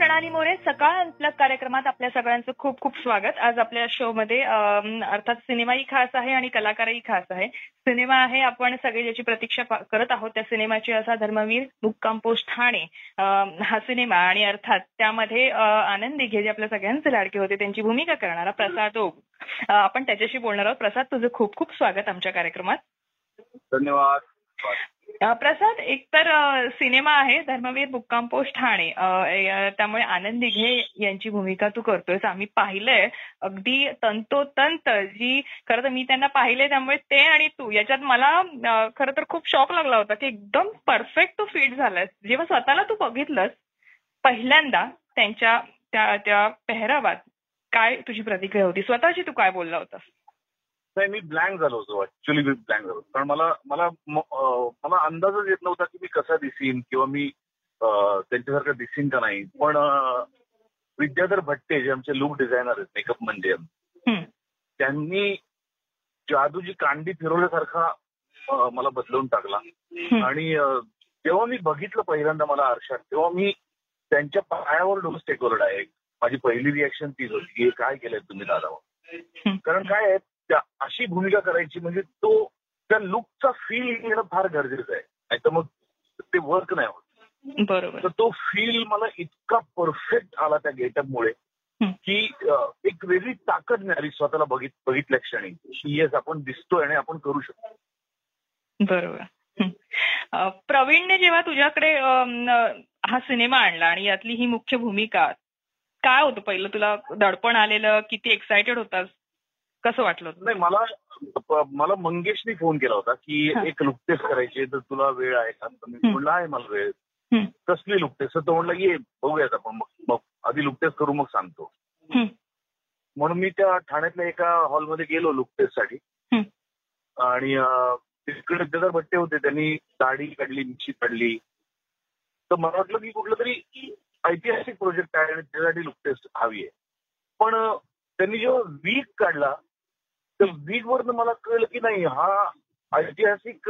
प्रणाली मोरे सकाळ अनप्लग कार्यक्रमात आपल्या सगळ्यांचं खूप खूप स्वागत. आज आपल्या शो मध्ये अर्थात सिनेमाही खास आहे आणि कलाकारही खास आहे. सिनेमा आहे आपण सगळे ज्याची प्रतीक्षा करत आहोत त्या सिनेमाची असा धर्मवीर मुक्काम पोस्ट ठाणे हा सिनेमा आणि अर्थात त्यामध्ये आनंद दिघे जे आपल्या सगळ्यांचे लाडके होते त्यांची भूमिका करणारा प्रसाद ओग आपण त्याच्याशी बोलणार आहोत. प्रसाद तुझं खूप खूप स्वागत आमच्या कार्यक्रमात. धन्यवाद. प्रसाद एक तर सिनेमा आहे धर्मवीर मुक्काम पोस्ट ठाणे. त्यामुळे आनंद दिघे यांची भूमिका तू करतोयस आम्ही पाहिलंय. अगदी तंतोतंत जी खरं तर मी त्यांना पाहिले त्यामुळे ते आणि तू याच्यात मला खरं तर खूप शॉक लागला होता की एकदम परफेक्ट तू फिट झालास जेव्हा स्वतःला तू बघितलंस पहिल्यांदा त्यांच्या त्या त्या पेहरावात काय तुझी प्रतिक्रिया होती? स्वतःची तू काय बोलला होतास? नाही मी ब्लँक झालो होतो ऍक्च्युली मी ब्लँक झालो कारण मला मला मला अंदाजच येत नव्हता की मी कसा दिसीन किंवा मी त्यांच्यासारखा दिसीन का नाही पण विद्याधर भट्टे जे आमचे लुक डिझायनर आहेत मेकअप म्हणजे. त्यांनी जादूची कांडी फिरवल्यासारखा मला बदलवून टाकला. आणि जेव्हा मी बघितलं पहिल्यांदा मला आरशात तेव्हा मी त्यांच्या पायावर डोस टेकवलं डायरेक्ट माझी पहिली रिॲक्शन तीच होती की हे काय केलंय तुम्ही दादावर. कारण काय आहे त्या अशी भूमिका करायची म्हणजे तो त्या लुकचा फील येणं फार गरजेचं आहे. नाही तर मग ते वर्क नाही होत. बरोबर. तर तो फील मला इतका परफेक्ट आला त्या गेटअपमुळे. की एक वेगळी ताकद मिळाली स्वतःला बघित बघितल्या क्षणी येस आपण दिसतोय आणि आपण करू शकतो. बरोबर. प्रवीणने जेव्हा तुझ्याकडे हा सिनेमा आणला आणि यातली ही मुख्य भूमिका काय होतं पहिलं? तुला दडपण आलेलं? किती एक्सायटेड होतास? कसं वाटलं? नाही मला मला मंगेशनी फोन केला होता की. एक लुकटेस्ट करायची तर तुला वेळ आहे का तर मी. म्हणलं आहे मला वेळ. कसली लुकटेस्ट तर तो म्हणला ये बघूयात आपण मग मग आधी लुकटेस्ट करू मग सांगतो. म्हणून मी त्या ठाण्यातल्या एका हॉलमध्ये गेलो लुकटेस्टसाठी हं. आणि तिकडे विद्याधर भट्टे होते त्यांनी दाढी काढली मिशी काढली तर मला वाटलं की कुठलं तरी ऐतिहासिक प्रोजेक्ट आहे आणि त्यासाठी लुकटेस्ट हवी आहे पण त्यांनी जेव्हा वीक काढला तर वीक वरनं मला कळलं की नाही हा ऐतिहासिक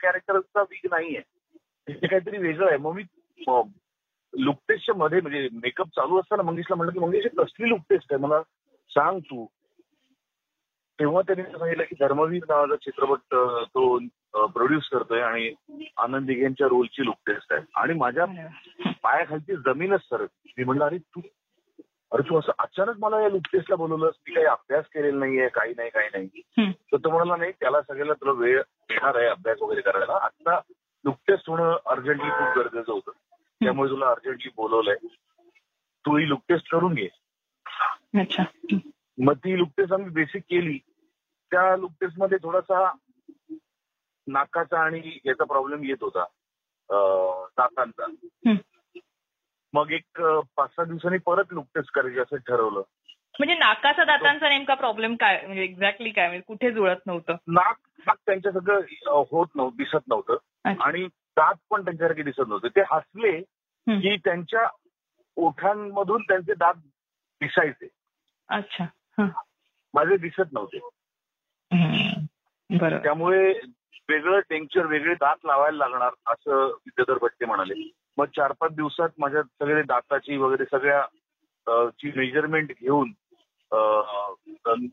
कॅरेक्टरचा वीक नाहीये. हे काहीतरी वेगळं आहे. मग मी लुकटेस्टच्या मध्ये म्हणजे मेकअप चालू असताना मंगेशला म्हणलं की मंगेश कसली लुकटेस्ट आहे? मला सांग तू. तेव्हा त्यांनी सांगितलं की धर्मवीर नावाचा चित्रपट तो प्रोड्यूस करतोय आणि आनंद दिघेंच्या रोलची लुकटेस्ट आहे. आणि माझ्या पायाखालची जमीनच सर मी म्हणलं अरे तू अरे तू असं अचानक मला या लुकटेस्टला बोलवलंस मी काही अभ्यास केलेला नाहीये काही नाही काही नाही. तर तो म्हणाला नाही त्याला सगळ्याला तुला वेळ येणार आहे अभ्यास वगैरे करायला. आता लुकटेस्ट होणं अर्जंटली खूप गरजेचं होतं. त्यामुळे तुला अर्जंटली बोलवलंय. तू ही लुकटेस्ट करून घे. मग ती लुकटेस्ट आम्ही बेसिक केली. त्या लुकटेस्टमध्ये थोडासा नाकाचा आणि याचा प्रॉब्लेम येत होता. दातांचा. मग एक पाच सहा दिवसांनी परत लुकटेस्ट करायची असं ठरवलं. म्हणजे नाकाचा दातांचा नेमका प्रॉब्लेम काय? म्हणजे एक्झॅक्टली काय? म्हणजे कुठे जुळत नव्हतं? नाक नाक त्यांच्या सगळं होत नव्हतं दिसत नव्हतं. आणि दात पण त्यांच्यासारखे दिसत नव्हते. ते हसले. की त्यांच्या ओठांमधून त्यांचे दात दिसायचे. अच्छा. माझे दिसत नव्हते. त्यामुळे वेगळं टेंक्चर वेगळे दात लावायला लागणार असं विद्याधर भट्टे म्हणाले. मग चार पाच दिवसात माझ्या सगळे दाताची वगैरे सगळ्या ची मेजरमेंट घेऊन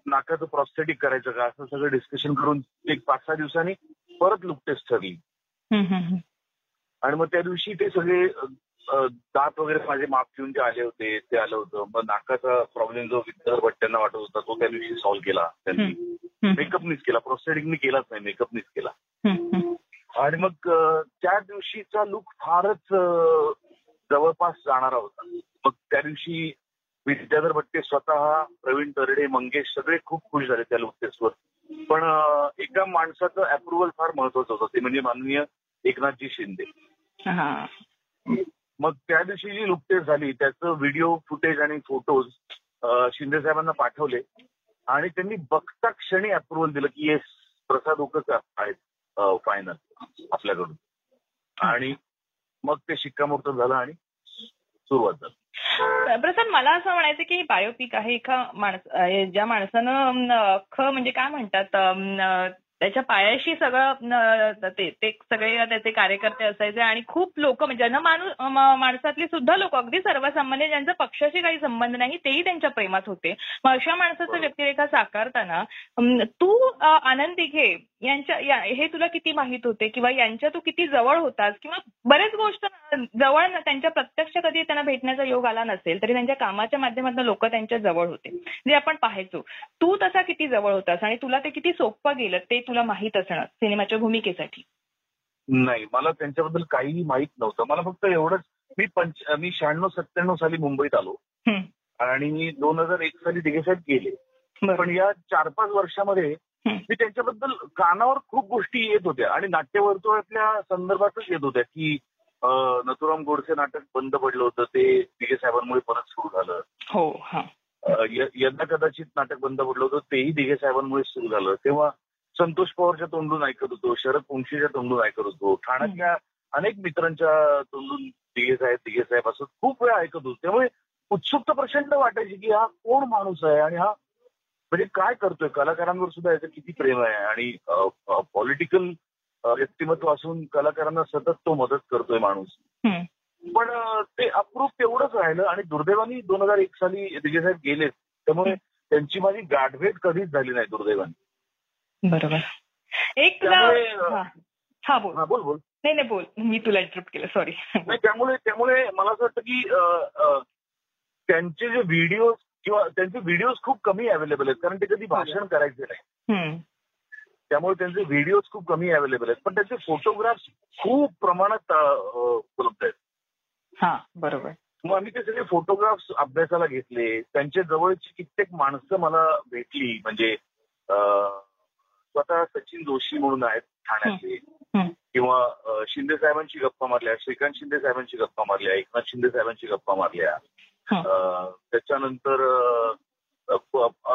नाकाचं प्रॉस्थेटिक करायचं का असं सगळं डिस्कशन करून एक पाच सहा दिवसांनी परत लुक टेस्ट ठरली. आणि मग त्या दिवशी ते सगळे दात वगैरे माझे माप घेऊन जे आले होते ते आलं होतं मग नाकाचा प्रॉब्लेम जो विद्याधर भट्ट्यांना वाटत होता तो त्या दिवशी सॉल्व्ह केला त्यांनी हं. मेकअपनीच केला प्रोस्थेटिकनी केलाच नाही मेकअपनीच केला हं, हं. आणि मग त्या दिवशीचा लुक फारच जवळपास जाणारा होता. मग त्या दिवशी विद्याधर भट्टे स्वतः प्रवीण तरडे मंगेश सगळे खूप खुश झाले त्या लुक टेस्टवर पण एका माणसाचं अप्रुव्हल फार महत्वाचं होतं. ते म्हणजे माननीय एकनाथजी शिंदे. हा. मग त्या दिवशी जी लुक टेस्ट झाली त्याचं व्हिडिओ फुटेज आणि फोटोज शिंदे साहेबांना पाठवले. आणि त्यांनी बघता क्षणी अप्रुव्हल दिलं की येस प्रसाद ओकच आहेत. फायनल आपल्याकडून. आणि मग ते शिक्कामोर्तब झालं आणि सुरुवात झाली. प्रसाद मला असं म्हणायचं की बायोपिक आहे एका माणस ज्या माणसानं अख्खं म्हणजे काय म्हणतात त्याच्या पायाशी सगळं ते ते सगळे त्याचे कार्यकर्ते असायचे आणि खूप लोक म्हणजे जनमाणूस म- माणसातली सुद्धा लोक अगदी सर्वसामान्य ज्यांचा पक्षाशी काही संबंध नाही तेही त्यांच्या प्रेमात होते. मग अशा माणसाचं व्यक्तिरेखा साकारताना तू आनंद दिघे यांच्या हे तुला किती माहीत होते? किंवा यांच्या तू किती जवळ होतास? किंवा बरेच गोष्ट जवळ न- त्यांच्या प्रत्यक्ष कधी त्यांना भेटण्याचा योग आला नसेल तरी त्यांच्या कामाच्या माध्यमातून लोक त्यांच्या जवळ होते. जे आपण पाहायचो. तू तसा किती जवळ होतास आणि तुला ते किती सोपं गेलं ते तुला माहीत असणं सिनेमाच्या भूमिकेसाठी. नाही मला त्यांच्याबद्दल काहीही माहीत नव्हतं. मला फक्त एवढंच मी पंच मी शहाण्णव सत्त्याण्णव साली मुंबईत आलो. आणि दोन हजार एक साली दिघेसाहेब गेले. पण या चार पाच वर्षामध्ये. मी त्यांच्याबद्दल कानावर खूप गोष्टी येत होत्या. आणि नाट्यवर्तुळातल्या संदर्भातच येत होत्या की नथुराम गोडसे नाटक बंद पडलं होतं ते दिघे साहेबांमुळे परत सुरू झालं. हो यंदा कदाचित नाटक बंद पडलं होतं तेही दिघे साहेबांमुळे सुरू झालं. तेव्हा संतोष पवारच्या तोंडून ऐकत होतो शरद कुंशीच्या तोंडून ऐकत होतो ठाण्यातल्या अनेक मित्रांच्या तोंडून दिघे साहेब दिघे साहेब असं खूप वेळा ऐकत होतो. त्यामुळे उत्सुकता प्रचंड वाटायची की हा कोण माणूस आहे आणि हा म्हणजे काय करतोय? कलाकारांवर सुद्धा याचं किती प्रेम आहे? आणि पॉलिटिकल व्यक्तिमत्व असून कलाकारांना सतत तो मदत करतोय माणूस. पण ते अप्रूप तेवढंच राहिलं आणि दुर्दैवाने दोन हजार एक साली दिगेसाहेब गेलेत त्यामुळे त्यांची माझी गाठभेट कधीच झाली नाही दुर्दैवाने. बरोबर. एक हा. बोल. हा बोल बोल. नाही नाही बोल. मी तुला इंटरप्ट केलं. सॉरी त्यामुळे त्यामुळे मला असं वाटतं की त्यांचे जे व्हिडिओ किंवा त्यांचे व्हिडिओज खूप कमी अवेलेबल आहेत कारण ते कधी भाषण करायचे नाही. त्यामुळे त्यांचे व्हिडिओज खूप कमी अवेलेबल आहेत. पण त्यांचे फोटोग्राफ्स खूप प्रमाणात उपलब्ध आहेत. हा बरोबर. मग आम्ही ते सगळे फोटोग्राफ्स अभ्यासाला घेतले. त्यांच्या जवळची कित्येक माणसं मला भेटली. म्हणजे स्वतः सचिन जोशी म्हणून आहेत ठाण्यातले. किंवा शिंदे साहेबांची गप्पा मारल्या श्रीकांत शिंदे साहेबांची गप्पा मारल्या एकनाथ शिंदे साहेबांची गप्पा मारल्या. त्याच्यानंतर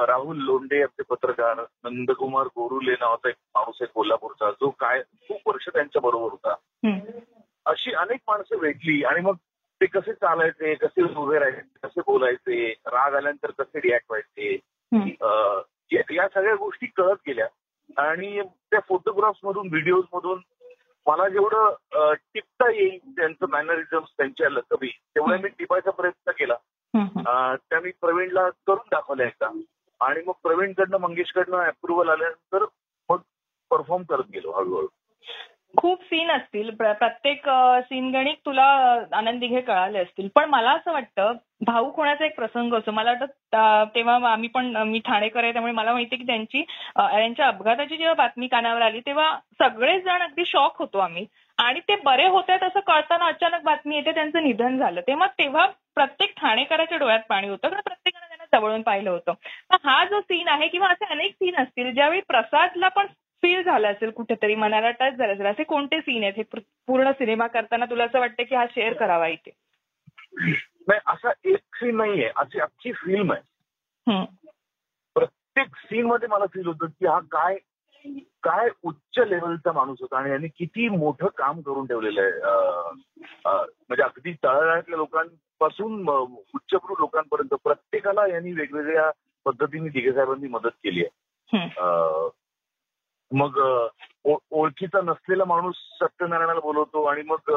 राहुल लोंढे आपले पत्रकार नंदकुमार गोरुले नावाचा एक माणूस आहे कोल्हापूरचा जो काय खूप वर्ष त्यांच्या बरोबर होता. अशी अनेक माणसं भेटली आणि मग ते कसे चालायचे कसे उभे राहायचे कसे बोलायचे राग आल्यानंतर कसे रिॲक्ट व्हायचे या सगळ्या गोष्टी कळत गेल्या. आणि त्या फोटोग्राफ्स मधून व्हिडिओज मधून मला जेवढं टिपता येईल त्यांचं मॅनरिझम त्यांच्या लकबी तेवढं मी टिपायचा प्रयत्न केला. त्या मी प्रवीणला करून दाखवल्या एकदा. आणि मग प्रवीणकडनं मंगेशकडनं अप्रुव्हल आल्यानंतर मग परफॉर्म करत गेलो हळूहळू. खूप सीन असतील. प्रत्येक सीनगणिक तुला आनंदी आनंद दिघे कळाले असतील. पण मला असं वाटतं भाऊक होण्याचा एक प्रसंग असतो मला वाटतं तेव्हा आम्ही पण मी ठाणेकर आहे त्यामुळे मला माहिती की त्यांची यांच्या अपघाताची जेव्हा बातमी कानावर आली तेव्हा सगळेच जण अगदी शॉक होतो आम्ही. आणि ते बरे होत आहेत असं कळताना अचानक बातमी येते त्यांचं निधन झालं. तेव्हा तेव्हा प्रत्येक ठाणेकराच्या डोळ्यात पाणी होतं कारण प्रत्येकानं त्यांना जवळून पाहिलं होतं. तर हा जो सीन आहे किंवा असे अनेक सीन असतील ज्यावेळी प्रसादला पण फील झालं असेल कुठेतरी मनाला टच झालं असेल. असे कोणते सीन आहेत? हे पूर- पूर्ण सिनेमा करताना तुला असं वाटतं की हा शेअर करावा इथे? नाही असा एक सीन नाहीये. अशी अख्खी फिल्म आहे. प्रत्येक सीन मध्ये मला फील होतं की हा काय काय उच्च लेवलचा माणूस होता आणि यांनी किती मोठं काम करून ठेवलेलं आहे. म्हणजे अगदी तळागाळातल्या लोकांपासून अं, उच्चभ्रू लोकांपर्यंत प्रत्येकाला यांनी वेगवेगळ्या पद्धतीने दिघे साहेबांनी मदत केली आहे. मग ओळखीचा नसलेला माणूस सत्यनारायणाला बोलवतो आणि मग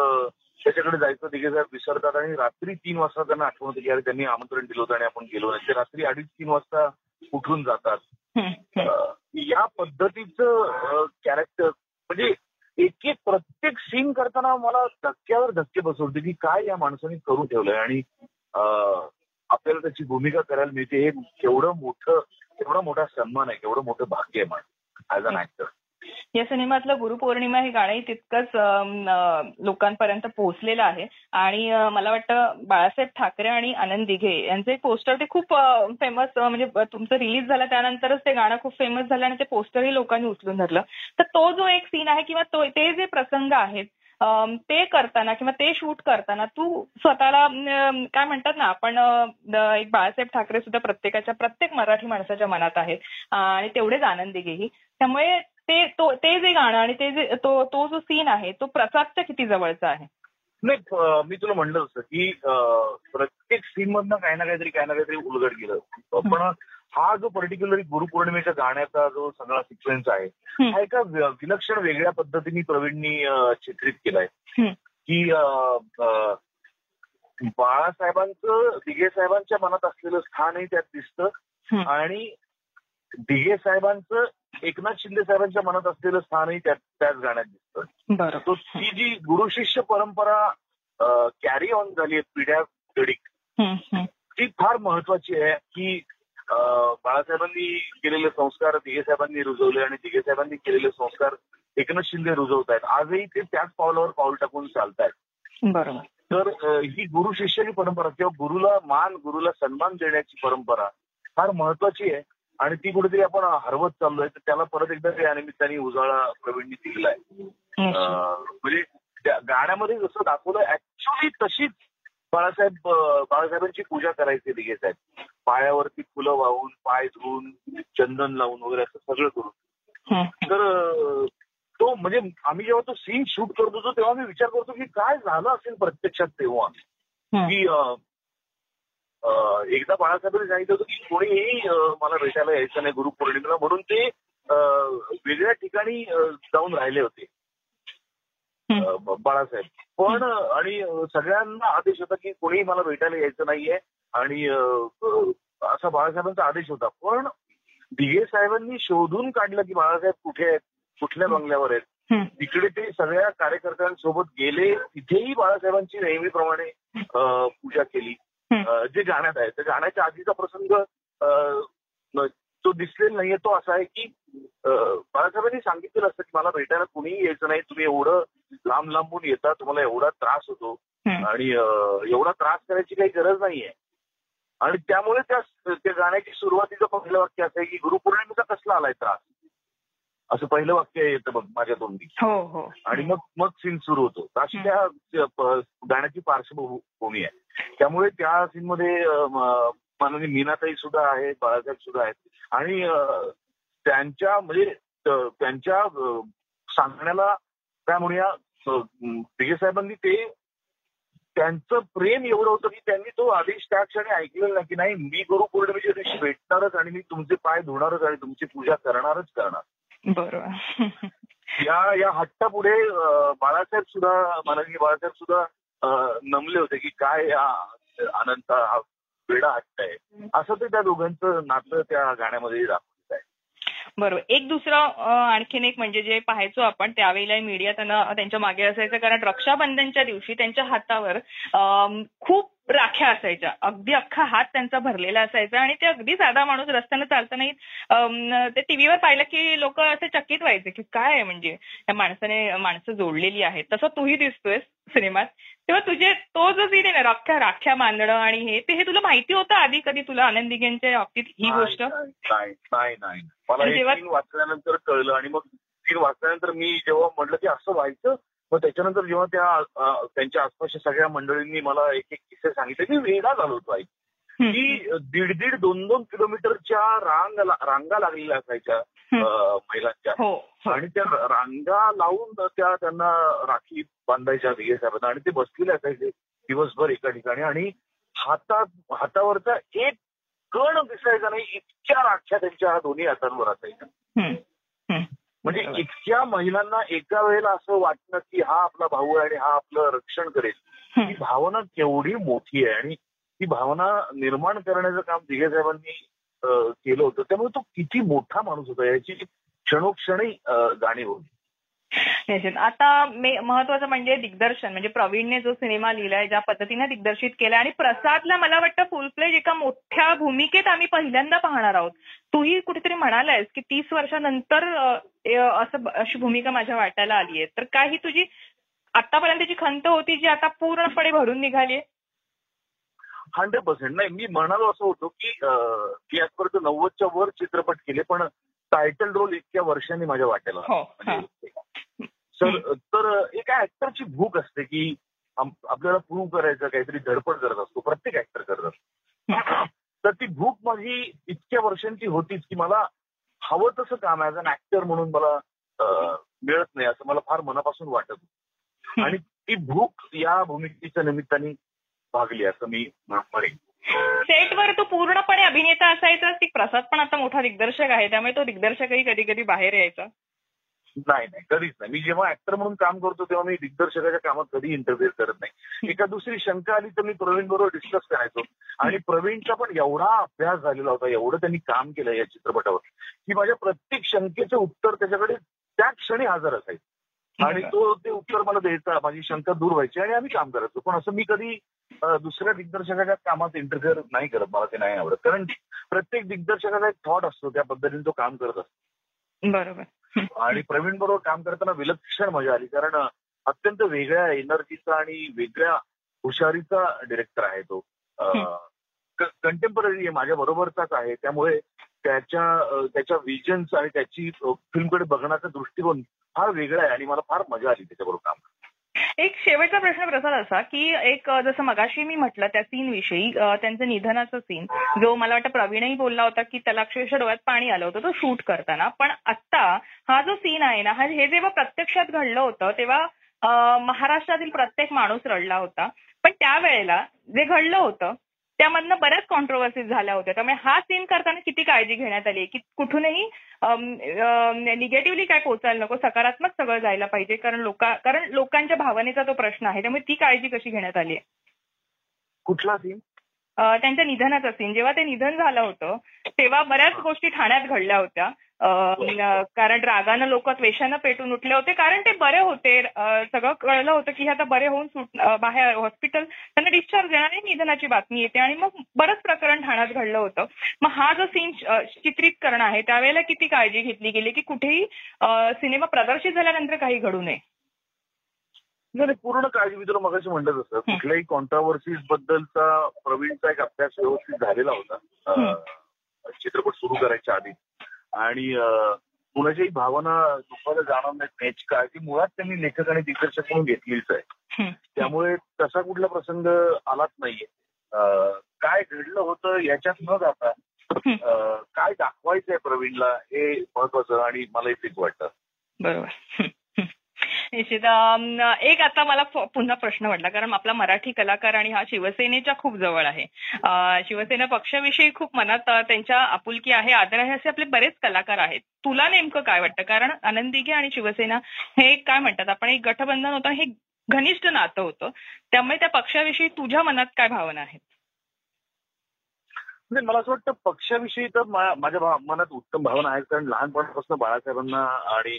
त्याच्याकडे जायचं दिघे साहेब विसरतात आणि रात्री तीन वाजता त्यांना आठवण होते की अरे त्यांनी आमंत्रण दिलं होतं आणि आपण गेलो नाही. ते रात्री अडीच तीन वाजता उठून जातात. या पद्धतीचं कॅरेक्टर म्हणजे एक एक प्रत्येक सीन करताना मला धक्क्यावर धक्के बसवते की काय या माणसाने करून ठेवलंय आणि आपल्याला त्याची भूमिका करायला मिळते. हे केवढं मोठं केवढा मोठा सन्मान आहे केवढं मोठं भाग्य आहे माझं ऍज अन ऍक्टर या सिनेमातलं गुरुपौर्णिमा हे गाणंही तितकंच लोकांपर्यंत पोहोचलेलं आहे. आणि मला वाटतं बाळासाहेब ठाकरे आणि आनंद दिघे यांचे पोस्टर ते खूप फेमस म्हणजे तुमचं रिलीज झालं त्यानंतरच ते गाणं खूप फेमस झालं आणि ते पोस्टरही लोकांनी उचलून धरलं. तर तो जो एक सीन आहे किंवा ते जे प्रसंग आहेत ते करताना किंवा ते शूट करताना तू स्वतःला काय म्हणतात ना आपण एक बाळासाहेब ठाकरे सुद्धा प्रत्येकाच्या प्रत्येक मराठी माणसाच्या मनात आहेत. आणि तेवढेच आनंदी घेही त्यामुळे ते तो ते जे गाणं आणि ते जे तो तो जो सीन आहे तो प्रसादच्या किती जवळचा आहे? नाही मी तुला म्हणलं होतं की प्रत्येक सीन मधनं काही ना काहीतरी काही ना काहीतरी उलगड गेलं पण हा जो पर्टिक्युलरली गुरुपौर्णिमेच्या गाण्याचा जो सगळा सिक्वेन्स आहे हा एका विलक्षण वेगळ्या पद्धतीने प्रवीणनी चित्रित केलाय. की बाळासाहेबांचं दिघे साहेबांच्या मनात असलेलं स्थानही त्यात दिसतं. आणि दिघे साहेबांचं एकनाथ शिंदे साहेबांच्या मनात असलेलं स्थानही त्यात त्याच गाण्यात दिसतं. तो ती जी गुरु शिष्य परंपरा कॅरी ऑन झाली आहे पिढ्या हम्म. ती फार महत्वाची आहे की बाळासाहेबांनी केलेले संस्कार दिघे साहेबांनी रुजवले आणि दिघे साहेबांनी केलेले संस्कार एकनाथ शिंदे रुजवत आहेत आजही ते त्याच पावलावर पाऊल टाकून चालतायत. बरोबर. तर ही गुरु शिष्याची परंपरा किंवा गुरुला मान गुरुला सन्मान देण्याची परंपरा फार महत्वाची आहे आणि ती कुठेतरी आपण हरवत चाललोय. तर त्याला परत एकदा या निमित्ताने उजाळा प्रवीणनी दिलेला आहे. म्हणजे त्या गाण्यामध्ये जसं दाखवलं ऍक्च्युली तशीच बाळासाहेब बाळासाहेबांची पूजा करायची दिघे साहेब. पायावरती फुलं वाहून पाय धुवून चंदन लावून वगैरे असं सगळं करून. तर तो म्हणजे आम्ही जेव्हा तो सीन शूट करत होतो तेव्हा मी विचार करतो की काय झालं असेल प्रत्यक्षात तेव्हा. की एकदा बाळासाहेबांनी सांगितलं होतं की कोणीही मला भेटायला यायचं नाही गुरुपौर्णिमेला म्हणून ते वेगळ्या ठिकाणी जाऊन राहिले होते. बाळासाहेब. पण आणि सगळ्यांना आदेश होता की कोणीही मला भेटायला यायचं नाहीये. आणि असा बाळासाहेबांचा आदेश होता. पण दिघे साहेबांनी शोधून काढलं की बाळासाहेब कुठे आहेत? कुठल्या बंगल्यावर आहेत. तिकडे ते सगळ्या कार्यकर्त्यांसोबत गेले. तिथेही बाळासाहेबांची नेहमीप्रमाणे पूजा केली. जे गाण्यात आहे. त्या गाण्याच्या आधीचा प्रसंग तो दिसलेला नाहीये. तो असा आहे की बाळासाहेबांनी सांगितलेलं असतं की मला भेटायला कुणीही यायचं नाही. तुम्ही एवढं लांब लांबून येता तुम्हाला एवढा त्रास होतो. आणि एवढा त्रास करायची काही गरज नाहीये. आणि त्यामुळे त्या त्या गाण्याची सुरुवातीचं पहिलं वाक्य असं आहे की गुरुपौर्णिमेचा कसला आलाय त्रास? असं पहिलं वाक्य येतं बघ माझ्या तोंडी. हो हो. आणि मग मग सीन सुरू होतो. अशी त्या गाण्याची पार्श्वभूमी आहे. त्यामुळे त्या सीन मध्ये माननीय मीनाताई सुद्धा आहे बाळासाहेब सुद्धा आहेत. आणि त्यांच्या म्हणजे त्यांच्या सांगण्याला काय म्हणूया दिघे साहेबांनी ते त्यांचं प्रेम एवढं होतं की त्यांनी तो आदेश त्या क्षणी ऐकलेला नाही की नाही मी गुरुपौर्णिमेच्या दिवशी भेटणारच आणि मी तुमचे पाय धुणारच आणि तुमची पूजा करणारच करणार. बरोबर. या या हट्टापुढे अं, बाळासाहेब सुद्धा माननीय बाळासाहेब सुद्धा नमले होते की काय हा अनंत हा वेडा हट्ट आहे. असं ते त्या दोघांचं नातं त्या गाण्यामध्ये दाखवत आहे. बरोबर. एक दुसरं आणखीन एक म्हणजे जे पाहायचो आपण त्यावेळेला मीडिया त्यांना त्यांच्या मागे असायचं. कारण रक्षाबंधनच्या दिवशी त्यांच्या हातावर खूप राख्या असायच्या. अगदी अख्खा हात त्यांचा भरलेला असायचा आणि ते अगदी साधा माणूस रस्त्यानं चालताना अं, ते टीव्हीवर पाहिलं की लोक असे चकित व्हायचे की काय आहे म्हणजे? या माणसाने माणसं जोडलेली आहेत. तसं तूही दिसतोय सिनेमात. तेव्हा तुझे तो जो सीन आहे ना राख्या राख्या बांधणं आणि हे ते हे तुला माहिती होतं आधी कधी तुला आनंद दिघेंच्या बाबतीत ही गोष्ट? नाही नाही मला वाचल्यानंतर कळलं आणि मग वाचल्यानंतर मी जेव्हा म्हटलं की असं व्हायचं मग त्याच्यानंतर जेव्हा त्या त्यांच्या आसपासच्या सगळ्या मंडळींनी मला एक एक किस्से सांगितले की वेगळा झालो होतो हम्म. की दीड दीड दोन दोन किलोमीटरच्या रांग रांगा लागलेल्या असायच्या महिलांच्या हो हो. आणि त्या रांगा लावून त्या त्यांना राखी बांधायच्या दिघे साहेबांना आणि ते बसलेले असायचे दिवसभर एका ठिकाणी आणि हातात हातावरचा एक कण दिसायचा नाही इतक्या राख्या त्यांच्या दोन्ही हातांवर असायच्या. म्हणजे. इतक्या महिलांना एका वेळेला असं वाटणं की हा आपला भाऊ आहे आणि हा आपलं रक्षण करेल ही. भावना केवढी मोठी आहे आणि ती भावना निर्माण करण्याचं काम दिघे साहेबांनी केलं होतं त्यामुळे तो किती मोठा माणूस होता याची क्षणोक्षणी जाणीव होती आता महत्वाचं म्हणजे दिग्दर्शन म्हणजे प्रवीणने जो सिनेमा लिहिलाय ज्या पद्धतीने दिग्दर्शित केलाय आणि प्रसादला मला वाटतं फुल प्लेज एका मोठ्या भूमिकेत आम्ही पहिल्यांदा पाहणार आहोत. तूही कुठेतरी म्हणालायस की तीस वर्षानंतर असं अशी भूमिका माझ्या वाटायला आली आहे. तर काय ही तुझी आतापर्यंतची खंत होती जी आता पूर्णपणे भरून निघाली हंड्रेड पर्सेंट नाही मी म्हणालो असं होतो की आजपर्यंत नव्वदच्या वर चित्रपट केले पण टायटल रोल इतक्या वर्षांनी माझ्या वाटेला हो सर तर एका ऍक्टरची भूक असते की आपल्याला प्रूव्ह करायचं काहीतरी धडपड करत असतो प्रत्येक ऍक्टर करत असतो. तर ती भूक माझी इतक्या वर्षांची होतीच की मला हवं तसं काम ऍज अन ऍक्टर म्हणून मला मिळत नाही असं मला फार मनापासून वाटत होतं. आणि ती भूक या भूमिकेच्या निमित्ताने भागली असं मी म्हणेन. सेटवर तो पूर्णपणे अभिनेता असायचा की प्रसाद पण आता मोठा दिग्दर्शक आहे त्यामुळे तो दिग्दर्शकही कधी कधी बाहेर यायचा. नाही नाही कधीच नाही. मी जेव्हा ऍक्टर म्हणून काम करतो तेव्हा मी दिग्दर्शकाच्या कामात कधी इंटरफिअर करत नाही. एका दुसरी शंका आली तर मी प्रवीण बरोबर डिस्कस करायचो. आणि प्रवीणचा पण एवढा अभ्यास झालेला होता एवढं त्यांनी काम केलं या चित्रपटावर की माझ्या प्रत्येक शंकेचं उत्तर त्याच्याकडे त्या क्षणी हजर असायचं. आणि तो ते उत्तर मला द्यायचा माझी शंका दूर व्हायची आणि आम्ही काम करायचो. पण असं मी कधी दुसऱ्या दिग्दर्शकाच्या कामात इंटरफिअर नाही करत. मला ते नाही आवडत. कारण प्रत्येक दिग्दर्शकाचा एक थॉट असतो त्या पद्धतीने तो काम करत असतो. बरोबर. आणि प्रवीण बरोबर काम करताना विलक्षण मजा आली. कारण अत्यंत वेगळ्या एनर्जीचा आणि वेगळ्या हुशारीचा डिरेक्टर आहे तो. कंटेम्पररी माझ्या बरोबरचाच आहे. त्यामुळे त्याच्या त्याच्या विजन्स आणि त्याची फिल्मकडे बघण्याचा दृष्टिकोन फार वेगळा आहे आणि मला फार मजा आली त्याच्याबरोबर काम. एक शेवटचा प्रश्न प्रसाद असा की एक जसं मगाशी मी म्हटलं त्या सीन विषयी त्यांचं निधनाचा सीन जो मला वाटतं प्रवीणही बोलला होता की त्याला अक्षरशः डोळ्यात पाणी आलं होतं तो शूट करताना. पण आता हा जो सीन आहे ना हा हे जेव्हा प्रत्यक्षात घडलं होतं तेव्हा महाराष्ट्रातील प्रत्येक माणूस रडला होता. पण त्यावेळेला जे घडलं होतं त्यामधनं बऱ्याच कॉन्ट्रोवर्सीज झाल्या होत्या. त्यामुळे हा सीन करताना किती काळजी घेण्यात आली की कुठूनही निगेटिव्हली काय पोचायला नको सकारात्मक सगळं जायला पाहिजे. कारण लोका कारण लोकांच्या भावनेचा तो प्रश्न आहे. त्यामुळे ती काळजी कशी घेण्यात आली आहे? कुठला सीन त्यांच्या निधनाचा सीन जेव्हा ते निधन झालं होतं तेव्हा बऱ्याच गोष्टी ठाण्यात घडल्या होत्या. कारण रागानं लोक त्वेषानं पेटून उठले होते. कारण ते बरे होते. सगळं कळलं होतं की हे आता बरे होऊन सुट बाहेर हॉस्पिटल त्यांना डिस्चार्ज देणार आहे. निधनाची बातमी येते. आणि मग बरंच प्रकरण ठाण्यात घडलं होतं. मग हा जो सीन चित्रित करणं आहे त्यावेळेला किती काळजी घेतली गेली? की कुठेही सिनेमा प्रदर्शित झाल्यानंतर काही घडू नये? नाही नाही, पूर्ण काळजी मी तुला मगाशी म्हणलं तसं कुठल्याही कॉन्ट्रावर्सीज बद्दलचा प्रवीणचा एक अभ्यास व्यवस्थित झालेला होता. चित्रपट सुरू करायच्या आधी. आणि कुणाच्याही भावना दुखायला जाणार नाहीत. याची काळजी मुळात त्यांनी लेखक आणि दिग्दर्शक म्हणून घेतलीच आहे. त्यामुळे तसा कुठला प्रसंग आलाच नाहीये. काय घडलं होतं याच्यात न जाता काय दाखवायचंय प्रवीणला हे महत्वाचं आणि मलाही तेच वाटतं. बरोबर. निश्चित एक आता मला पुन्हा प्रश्न वाटला कारण आपला मराठी कलाकार आणि हा शिवसेनेच्या खूप जवळ आहे. शिवसेना पक्षाविषयी खूप मनात त्यांच्या आपुलकी आहे आदर आहे असे आपले बरेच कलाकार आहेत. तुला नेमकं काय वाटतं? कारण आनंद दिघे आणि शिवसेना हे काय म्हणतात आपण एक गठबंधन होतं हे घनिष्ठ नातं होतं. त्यामुळे त्या पक्षाविषयी तुझ्या मनात काय भावना आहेत? म्हणजे मला असं वाटतं पक्षाविषयी तर माझ्या मनात उत्तम भावना आहेत कारण लहानपणापासून बाळासाहेबांना आणि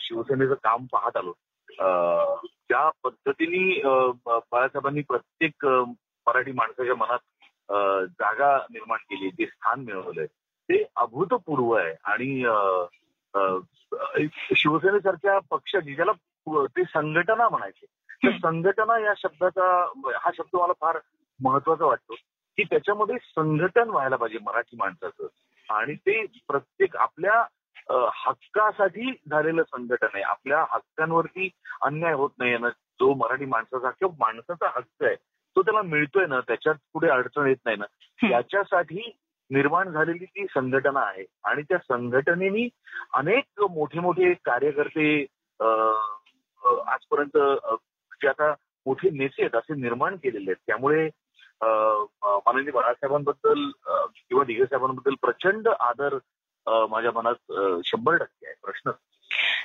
शिवसेनेचं काम पाहत आलो. ज्या पद्धतीने बाळासाहेबांनी प्रत्येक मराठी माणसाच्या मनात जागा निर्माण केली ते स्थान मिळवलंय ते अभूतपूर्व आहे. आणि शिवसेनेसारख्या पक्षाची ज्याला ते संघटना म्हणायचे. तर संघटना या शब्दाचा हा शब्द मला फार महत्त्वाचा वाटतो की त्याच्यामध्ये संघटन व्हायला पाहिजे मराठी माणसाचं. आणि ते प्रत्येक आपल्या हक्कासाठी झालेलं संघटन आहे. आपल्या हक्कांवरती अन्याय होत नाही ना. जो मराठी माणसाचा किंवा माणसाचा हक्क आहे तो त्याला मिळतोय ना. त्याच्यात पुढे अडचण येत नाही ना. याच्यासाठी निर्माण झालेली ती संघटना आहे आणि त्या संघटनेनी अनेक मोठे मोठे कार्यकर्ते आजपर्यंत जे आता मोठे नेते आहेत असे निर्माण केलेले आहेत. त्यामुळे माननीय बाळासाहेबांबद्दल किंवा साहेबांबद्दल प्रचंड आदर माझ्या मनात शंभर टक्के आहे प्रश्न.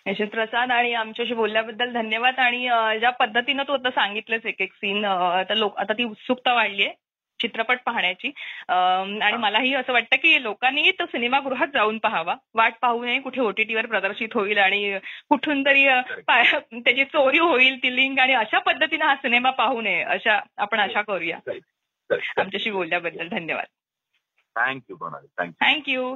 निश्चित प्रसाद आणि आमच्याशी बोलल्याबद्दल धन्यवाद आणि ज्या पद्धतीनं तू आता सांगितलंस एक एक सीन आता लोक आता ती उत्सुकता वाढली आहे चित्रपट पाहण्याची. आणि मलाही असं वाटतं की लोकांनी तो सिनेमागृहात जाऊन पाहावा. वाट पाहू नये कुठे ओटीटीवर प्रदर्शित होईल आणि कुठून तरी त्याची चोरी होईल ती लिंक आणि अशा पद्धतीनं हा सिनेमा पाहू नये अशा आपण आशा करूया. आमच्याशी बोलल्याबद्दल धन्यवाद. Thank you thank you